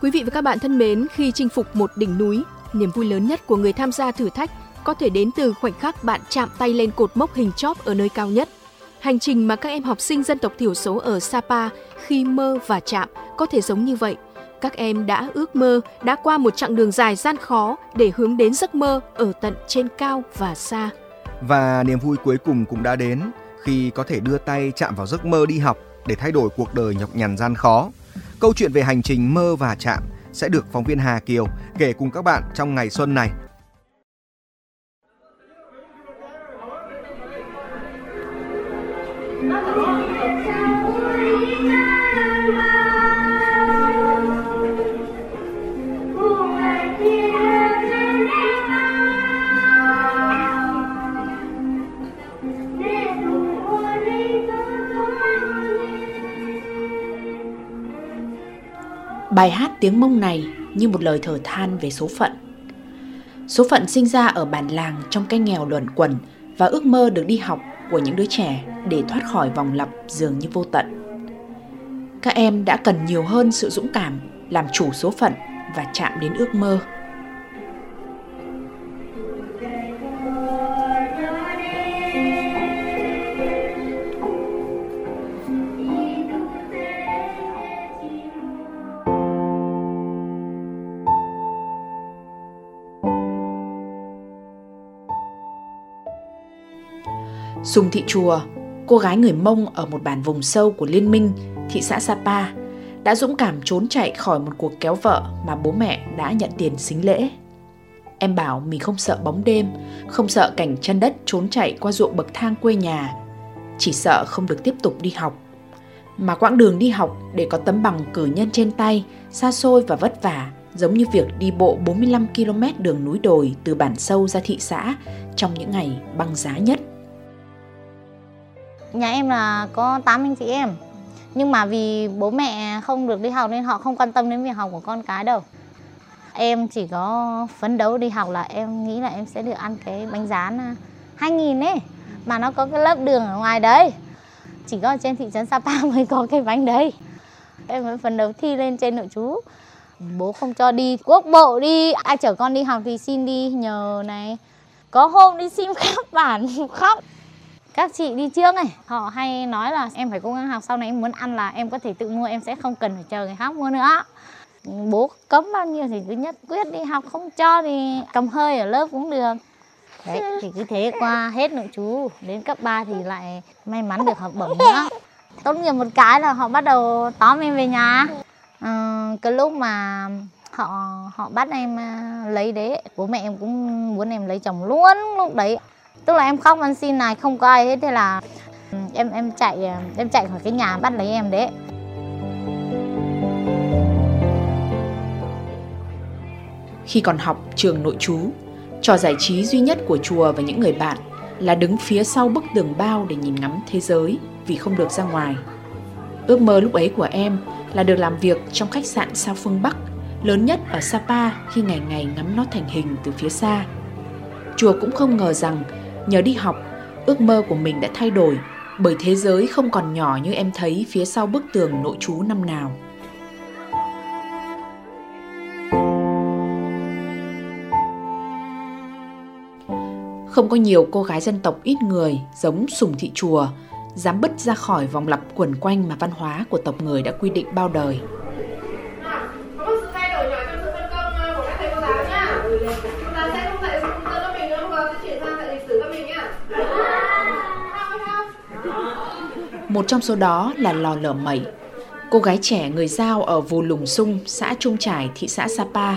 Quý vị và các bạn thân mến, khi chinh phục một đỉnh núi, niềm vui lớn nhất của người tham gia thử thách có thể đến từ khoảnh khắc bạn chạm tay lên cột mốc hình chóp ở nơi cao nhất. Hành trình mà các em học sinh dân tộc thiểu số ở Sapa khi mơ và chạm có thể giống như vậy. Các em đã ước mơ, đã qua một chặng đường dài gian khó để hướng đến giấc mơ ở tận trên cao và xa. Và niềm vui cuối cùng cũng đã đến khi có thể đưa tay chạm vào giấc mơ đi học để thay đổi cuộc đời nhọc nhằn gian khó. Câu chuyện về hành trình mơ và chạm sẽ được phóng viên Hà Kiều kể cùng các bạn trong ngày xuân này. Bài hát tiếng mông này như một lời thở than về số phận. Số phận sinh ra ở bản làng trong cái nghèo luẩn quẩn và ước mơ được đi học của những đứa trẻ để thoát khỏi vòng lặp dường như vô tận. Các em đã cần nhiều hơn sự dũng cảm, làm chủ số phận và chạm đến ước mơ. Sùng Thị Chùa, cô gái người Mông ở một bản vùng sâu của Liên minh, thị xã Sapa, đã dũng cảm trốn chạy khỏi một cuộc kéo vợ mà bố mẹ đã nhận tiền xính lễ. Em bảo mình không sợ bóng đêm, không sợ cảnh chân đất trốn chạy qua ruộng bậc thang quê nhà, chỉ sợ không được tiếp tục đi học. Mà quãng đường đi học để có tấm bằng cử nhân trên tay, xa xôi và vất vả, giống như việc đi bộ 45 km đường núi đồi từ bản sâu ra thị xã trong những ngày băng giá nhất. Nhà em là có 8 anh chị em. Nhưng mà vì bố mẹ không được đi học nên họ không quan tâm đến việc học của con cái đâu. Em chỉ có phấn đấu đi học là em nghĩ là em sẽ được ăn cái bánh rán à, 2.000 ấy. Mà nó có cái lớp đường ở ngoài đấy. Chỉ có trên thị trấn Sapa mới có cái bánh đấy. Em vẫn phấn đấu thi lên trên nội chú Bố không cho đi quốc bộ đi. Ai chở con đi học thì xin đi nhờ này. Có hôm đi xin khắp bản khóc các chị đi trước này họ hay nói là em phải cố gắng học sau này em muốn ăn là em có thể tự mua em sẽ không cần phải chờ người khác mua nữa. Bố cấm bao nhiêu thì cứ nhất quyết đi học không cho thì cầm hơi ở lớp cũng được. Đấy thì cứ thế qua hết nội chú đến cấp 3 thì lại may mắn được học bổng nữa. Tốt nghiệp một cái là họ bắt đầu tóm em về nhà. À, cái lúc mà họ họ bắt em ờ, lấy đấy bố mẹ em cũng muốn em lấy chồng luôn lúc đấy tức là em khóc van xin này, không có ai hết, thế là em em chạy ờ, em chạy khỏi cái nhà bắt lấy em đấy. Khi còn học trường nội trú, trò giải trí duy nhất của chùa và những người bạn là đứng phía sau bức tường bao để nhìn ngắm thế giới vì không được ra ngoài. Ước mơ lúc ấy của em là được làm việc trong khách sạn sao phương bắc, lớn nhất ở sapa khi ngày ngày ngắm nó thành hình từ phía xa. Chùa cũng không ngờ rằng Nhờ đi học, ước mơ của mình đã thay đổi bởi thế giới không còn nhỏ như em thấy phía sau bức tường nội trú năm nào. Không có nhiều cô gái dân tộc ít người giống Sùng Thị Chùa dám bứt ra khỏi vòng lặp quẩn quanh mà văn hóa của tộc người đã quy định bao đời. Một trong số đó là Lò Lở Mẩy, cô gái trẻ người Giao ở Vù Lùng Sung, xã Trung Trải, thị xã Sapa,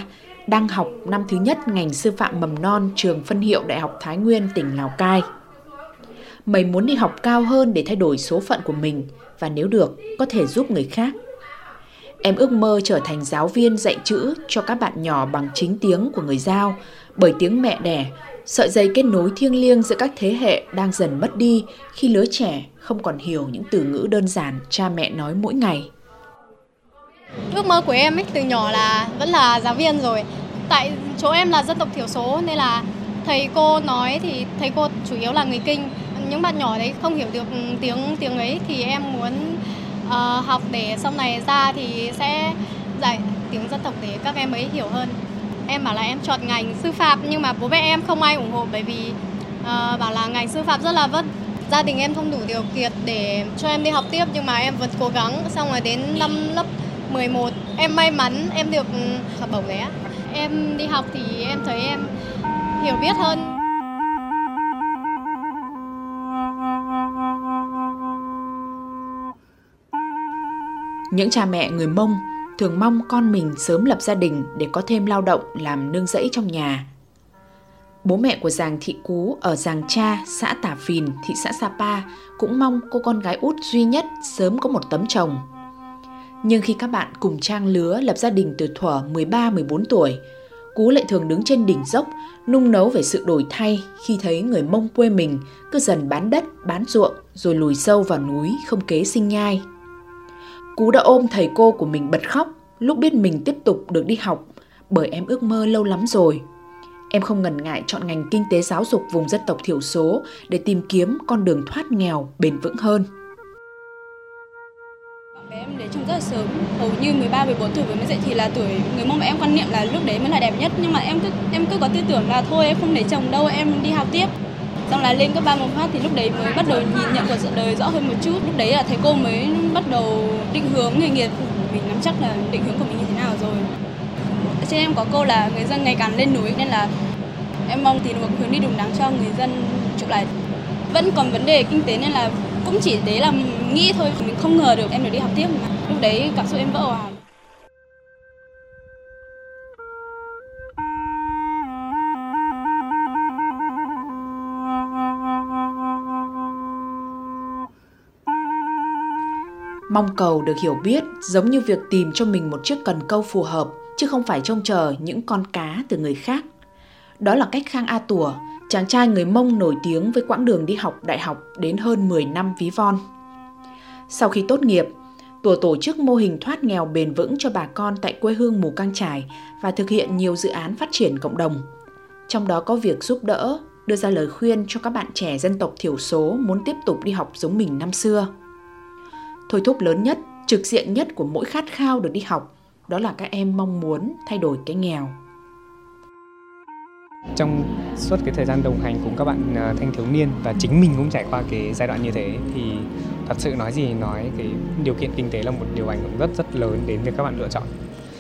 đang học năm thứ nhất ngành sư phạm mầm non trường phân hiệu Đại học Thái Nguyên, tỉnh Lào Cai. Mày muốn đi học cao hơn để thay đổi số phận của mình và nếu được, có thể giúp người khác. Em ước mơ trở thành giáo viên dạy chữ cho các bạn nhỏ bằng chính tiếng của người Giao, bởi tiếng mẹ đẻ Sợi dây kết nối thiêng liêng giữa các thế hệ đang dần mất đi khi lứa trẻ không còn hiểu những từ ngữ đơn giản cha mẹ nói mỗi ngày. Ước mơ của em ấy từ nhỏ là vẫn là giáo viên rồi. Tại chỗ em là dân tộc thiểu số nên là thầy cô nói thì thầy cô chủ yếu là người Kinh. Những bạn nhỏ đấy không hiểu được tiếng tiếng ấy thì em muốn uh, học để sau này ra thì sẽ dạy tiếng dân tộc để các em ấy hiểu hơn. Em bảo là em chọn ngành sư phạm nhưng mà bố mẹ em không ai ủng hộ bởi vì uh, bảo là ngành sư phạm rất là vất. Gia đình em không đủ điều kiện để cho em đi học tiếp nhưng mà em vẫn cố gắng. Xong rồi đến năm lớp 11 em may mắn em được ừ, học bổng đấy em đi học thì em thấy em hiểu biết hơn. Những cha mẹ người Mông thường mong con mình sớm lập gia đình để có thêm lao động làm nương rẫy trong nhà. Bố mẹ của Giàng Thị Cú ở Giàng Cha, xã Tả Phìn, thị xã Sapa cũng mong cô con gái út duy nhất sớm có một tấm chồng. Nhưng khi các bạn cùng trang lứa lập gia đình từ thuở 13-14 tuổi, Cú lại thường đứng trên đỉnh dốc, nung nấu về sự đổi thay khi thấy người mông quê mình cứ dần bán đất, bán ruộng rồi lùi sâu vào núi không kế sinh nhai. Cú đã ôm thầy cô của mình bật khóc lúc biết mình tiếp tục được đi học bởi em ước mơ lâu lắm rồi. Em không ngần ngại chọn ngành kinh tế giáo dục vùng dân tộc thiểu số để tìm kiếm con đường thoát nghèo bền vững hơn. Bé em đến trường rất là sớm, hầu như 13 14 tuổi mới dậy thì là tuổi người mong em quan niệm là lúc đấy mới là đẹp nhất nhưng mà em cứ em cứ có tư tưởng là thôi em không để chồng đâu, em đi học tiếp xong là lên cấp ba một phát thì lúc đấy mới bắt đầu nhìn nhận cuộc đời rõ hơn một chút. Lúc đấy là thầy cô mới bắt đầu định hướng nghề nghiệp. Mình nắm chắc là định hướng của mình như thế nào rồi. Trên em có câu là người dân ngày càng lên núi, nên là em mong tìm một hướng đi đúng đắn cho người dân chụp lại. Vẫn còn vấn đề kinh tế nên là cũng chỉ đấy là nghĩ thôi, mình không ngờ được em được đi học tiếp. Mà lúc đấy cảm xúc em vỡ hòa Mong cầu được hiểu biết giống như việc tìm cho mình một chiếc cần câu phù hợp, chứ không phải trông chờ những con cá từ người khác. Đó là cách Khang A Tùa, chàng trai người Mông nổi tiếng với quãng đường đi học đại học đến hơn 10 năm ví von. Sau khi tốt nghiệp, Tùa tổ chức mô hình thoát nghèo bền vững cho bà con tại quê hương Mù Căng Trải và thực hiện nhiều dự án phát triển cộng đồng. Trong đó có việc giúp đỡ, đưa ra lời khuyên cho các bạn trẻ dân tộc thiểu số muốn tiếp tục đi học giống mình năm xưa. Thôi thúc lớn nhất, trực diện nhất của mỗi khát khao được đi học, đó là các em mong muốn thay đổi cái nghèo. Trong suốt cái thời gian đồng hành cùng các bạn à, thanh thiếu niên và chính mình cũng trải qua cái giai đoạn như thế thì thật sự nói gì nói cái điều kiện kinh tế là một điều ảnh hưởng rất rất lớn đến việc các bạn lựa chọn.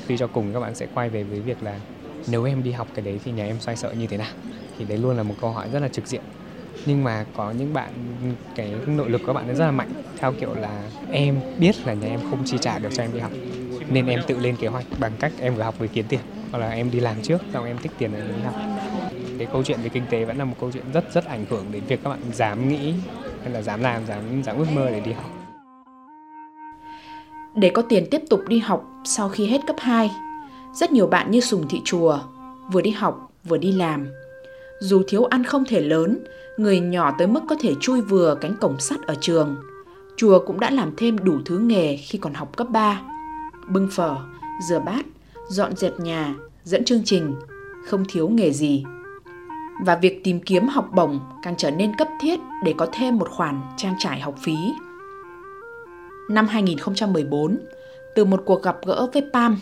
Tuy cho cùng các bạn sẽ quay về với việc là nếu em đi học cái đấy thì nhà em xoay sợ như thế nào thì đấy luôn là một câu hỏi rất là trực diện nhưng mà có những bạn, cái nội lực của các bạn ấy rất là mạnh. Theo kiểu là em biết là nhà em không chi trả được cho em đi học. Nên em tự lên kế hoạch bằng cách em vừa học vừa kiếm tiền. Hoặc là em đi làm trước, xong em tích tiền để đi học cái câu chuyện về kinh tế vẫn là một câu chuyện rất rất ảnh hưởng đến việc các bạn dám nghĩ hay là dám làm, dám dám ước mơ để đi học. Để có tiền tiếp tục đi học sau khi hết cấp 2 rất nhiều bạn như Sùng Thị Chùa, vừa đi học, vừa đi làm dù thiếu ăn không thể lớn người nhỏ tới mức có thể chui vừa cánh cổng sắt ở trường. Chùa cũng đã làm thêm đủ thứ nghề khi còn học cấp 3. Bưng phở, rửa bát, dọn dẹp nhà, dẫn chương trình, không thiếu nghề gì. Và việc tìm kiếm học bổng càng trở nên cấp thiết để có thêm một khoản trang trải học phí. Năm 2014, từ một cuộc gặp gỡ với Pam,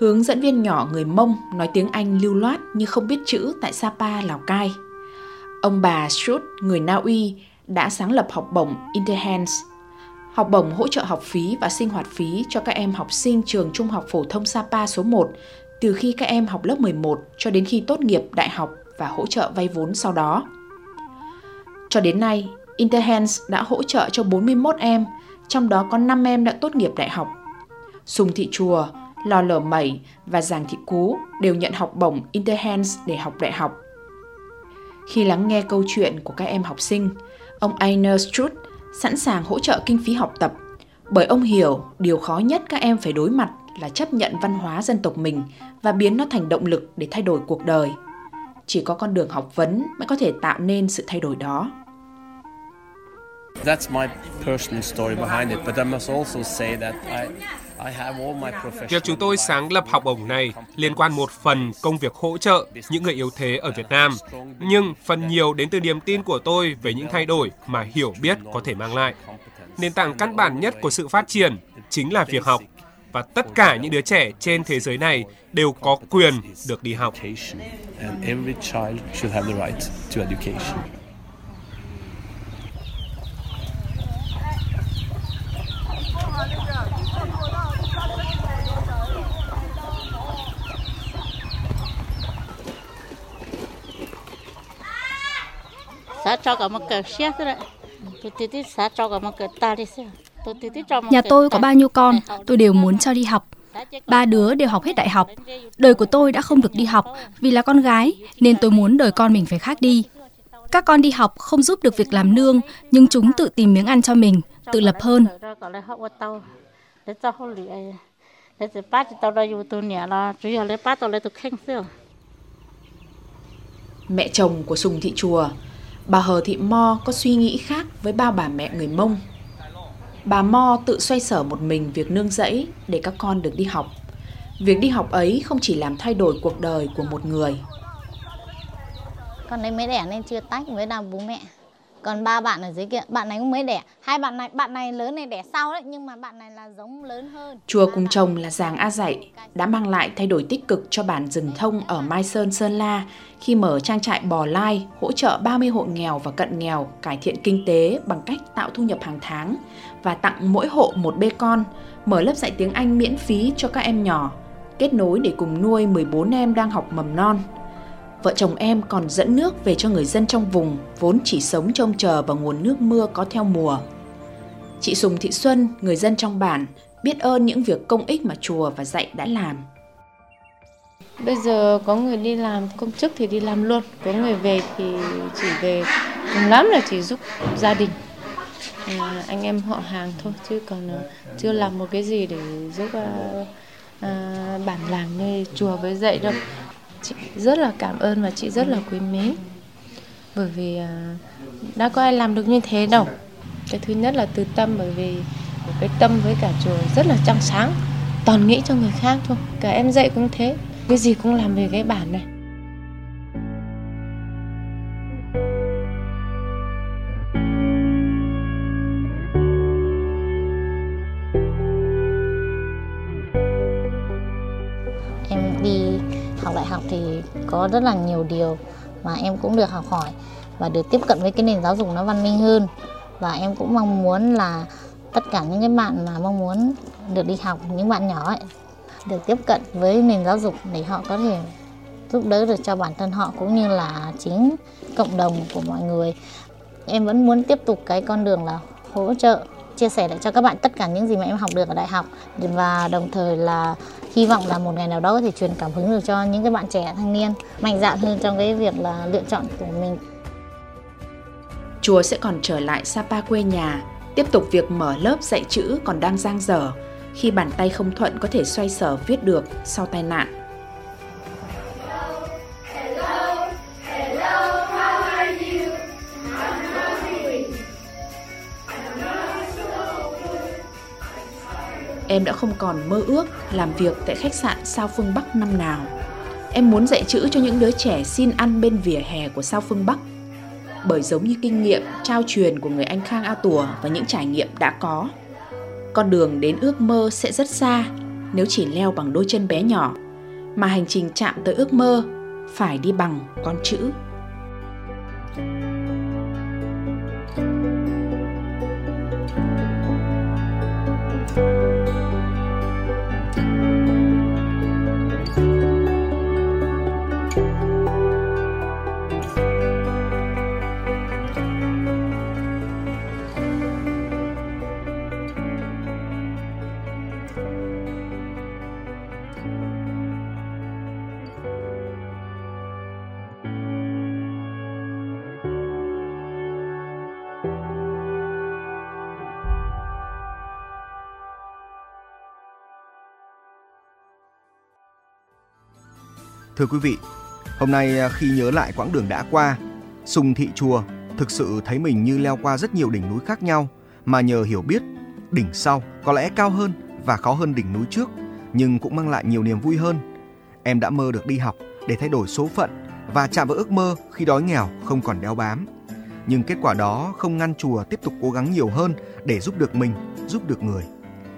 hướng dẫn viên nhỏ người Mông nói tiếng Anh lưu loát nhưng không biết chữ tại Sapa, Lào Cai – Ông bà Schut, người Na Uy, đã sáng lập học bổng Interhands. Học bổng hỗ trợ học phí và sinh hoạt phí cho các em học sinh trường Trung học phổ thông Sapa số 1 từ khi các em học lớp 11 cho đến khi tốt nghiệp đại học và hỗ trợ vay vốn sau đó. Cho đến nay, Interhands đã hỗ trợ cho 41 em, trong đó có 5 em đã tốt nghiệp đại học. Sùng Thị Chùa, Lò Lở Mẩy và Giàng Thị Cú đều nhận học bổng Interhands để học đại học. Khi lắng nghe câu chuyện của các em học sinh, ông Einer Struth sẵn sàng hỗ trợ kinh phí học tập bởi ông hiểu điều khó nhất các em phải đối mặt là chấp nhận văn hóa dân tộc mình và biến nó thành động lực để thay đổi cuộc đời. Chỉ có con đường học vấn mới có thể tạo nên sự thay đổi đó. That's my personal story behind it, but I must also say that I Việc chúng tôi sáng lập học bổng này liên quan một phần công việc hỗ trợ những người yếu thế ở Việt Nam, nhưng phần nhiều đến từ niềm tin của tôi về những thay đổi mà hiểu biết có thể mang lại. Nền tảng căn bản nhất của sự phát triển chính là việc học. và tất cả những đứa trẻ trên thế giới này đều có quyền được đi học. Xã cho cả một cái xe thế đấy tôi tí tí xã cho cả một cái ta đi xe Nhà tôi có bao nhiêu con, tôi đều muốn cho đi học. Ba đứa đều học hết đại học. Đời của tôi đã không được đi học vì là con gái, nên tôi muốn đời con mình phải khác đi. Các con đi học không giúp được việc làm nương, nhưng chúng tự tìm miếng ăn cho mình, tự lập hơn. Mẹ chồng của Sùng Thị Chùa, bà Hờ Thị Mo có suy nghĩ khác với bao bà mẹ người Mông bà Mo tự xoay sở một mình việc nương rẫy để các con được đi học. Việc đi học ấy không chỉ làm thay đổi cuộc đời của một người. Con ấy mới đẻ nên chưa tách với đào bố mẹ còn ba bạn ở dưới kia, bạn này cũng mới đẻ. Hai bạn này bạn này lớn này đẻ sau đấy, nhưng mà bạn này là giống lớn hơn. Chùa cùng chồng là giàng a dạy đã mang lại thay đổi tích cực cho bản rừng thông ở mai sơn sơn la, khi mở trang trại bò lai, hỗ trợ 30 hộ nghèo và cận nghèo cải thiện kinh tế bằng cách tạo thu nhập hàng tháng và tặng mỗi hộ một bê con, mở lớp dạy tiếng Anh miễn phí cho các em nhỏ, kết nối để cùng nuôi 14 em đang học mầm non vợ chồng em còn dẫn nước về cho người dân trong vùng vốn chỉ sống trông chờ vào nguồn nước mưa có theo mùa. Chị Sùng Thị Xuân, người dân trong bản, biết ơn những việc công ích mà chùa và dạy đã làm. Bây giờ có người đi làm công chức thì đi làm luôn, có người về thì chỉ về cùng lắm là chỉ giúp gia đình. À, anh em họ hàng thôi chứ còn ờ, chưa làm một cái gì để giúp à, à, bản làng nơi chùa với dạy đâu chị rất là cảm ơn và chị rất là quý mến. Bởi vì à, đã có ai làm được như thế đâu. Cái thứ nhất là từ tâm, bởi vì cái tâm với cả chùa rất là trong sáng, toàn nghĩ cho người khác thôi. Cả em dạy cũng thế, cái gì cũng làm về cái bản này. Thì có rất là nhiều điều mà em cũng được học hỏi và được tiếp cận với cái nền giáo dục nó văn minh hơn. Và em cũng mong muốn là tất cả những cái bạn mà mong muốn được đi học, những bạn nhỏ ấy, được tiếp cận với nền giáo dục để họ có thể giúp đỡ được cho bản thân họ cũng như là chính cộng đồng của mọi người. Em vẫn muốn tiếp tục cái con đường là hỗ trợ chia sẻ lại cho các bạn tất cả những gì mà em học được ở đại học và đồng thời là hy vọng là một ngày nào đó có thể truyền cảm hứng được cho những cái bạn trẻ thanh niên mạnh dạn hơn trong cái việc là lựa chọn của mình. Chùa sẽ còn trở lại Sapa quê nhà, tiếp tục việc mở lớp dạy chữ còn đang giang dở khi bàn tay không thuận có thể xoay sở viết được sau tai nạn. Em đã không còn mơ ước làm việc tại khách sạn Sao Phương Bắc năm nào. Em muốn dạy chữ cho những đứa trẻ xin ăn bên vỉa hè của Sao Phương Bắc. Bởi giống như kinh nghiệm trao truyền của người anh Khang A Tùa và những trải nghiệm đã có. Con đường đến ước mơ sẽ rất xa nếu chỉ leo bằng đôi chân bé nhỏ, mà hành trình chạm tới ước mơ phải đi bằng con chữ. Thưa quý vị, hôm nay à, khi nhớ lại quãng đường đã qua, Sùng Thị Chùa thực sự thấy mình như leo qua rất nhiều đỉnh núi khác nhau mà nhờ hiểu biết, đỉnh sau có lẽ cao hơn và khó hơn đỉnh núi trước nhưng cũng mang lại nhiều niềm vui hơn. Em đã mơ được đi học để thay đổi số phận và chạm vào ước mơ khi đói nghèo không còn đeo bám. Nhưng kết quả đó không ngăn chùa tiếp tục cố gắng nhiều hơn để giúp được mình, giúp được người.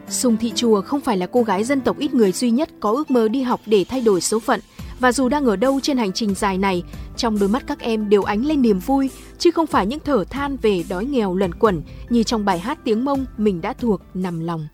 Sùng Thị Chùa không phải là cô gái dân tộc ít người duy nhất có ước mơ đi học để thay đổi số phận. Và dù đang ở đâu trên hành trình dài này, trong đôi mắt các em đều ánh lên niềm vui, chứ không phải những thở than về đói nghèo lẩn quẩn như trong bài hát tiếng mông mình đã thuộc nằm lòng.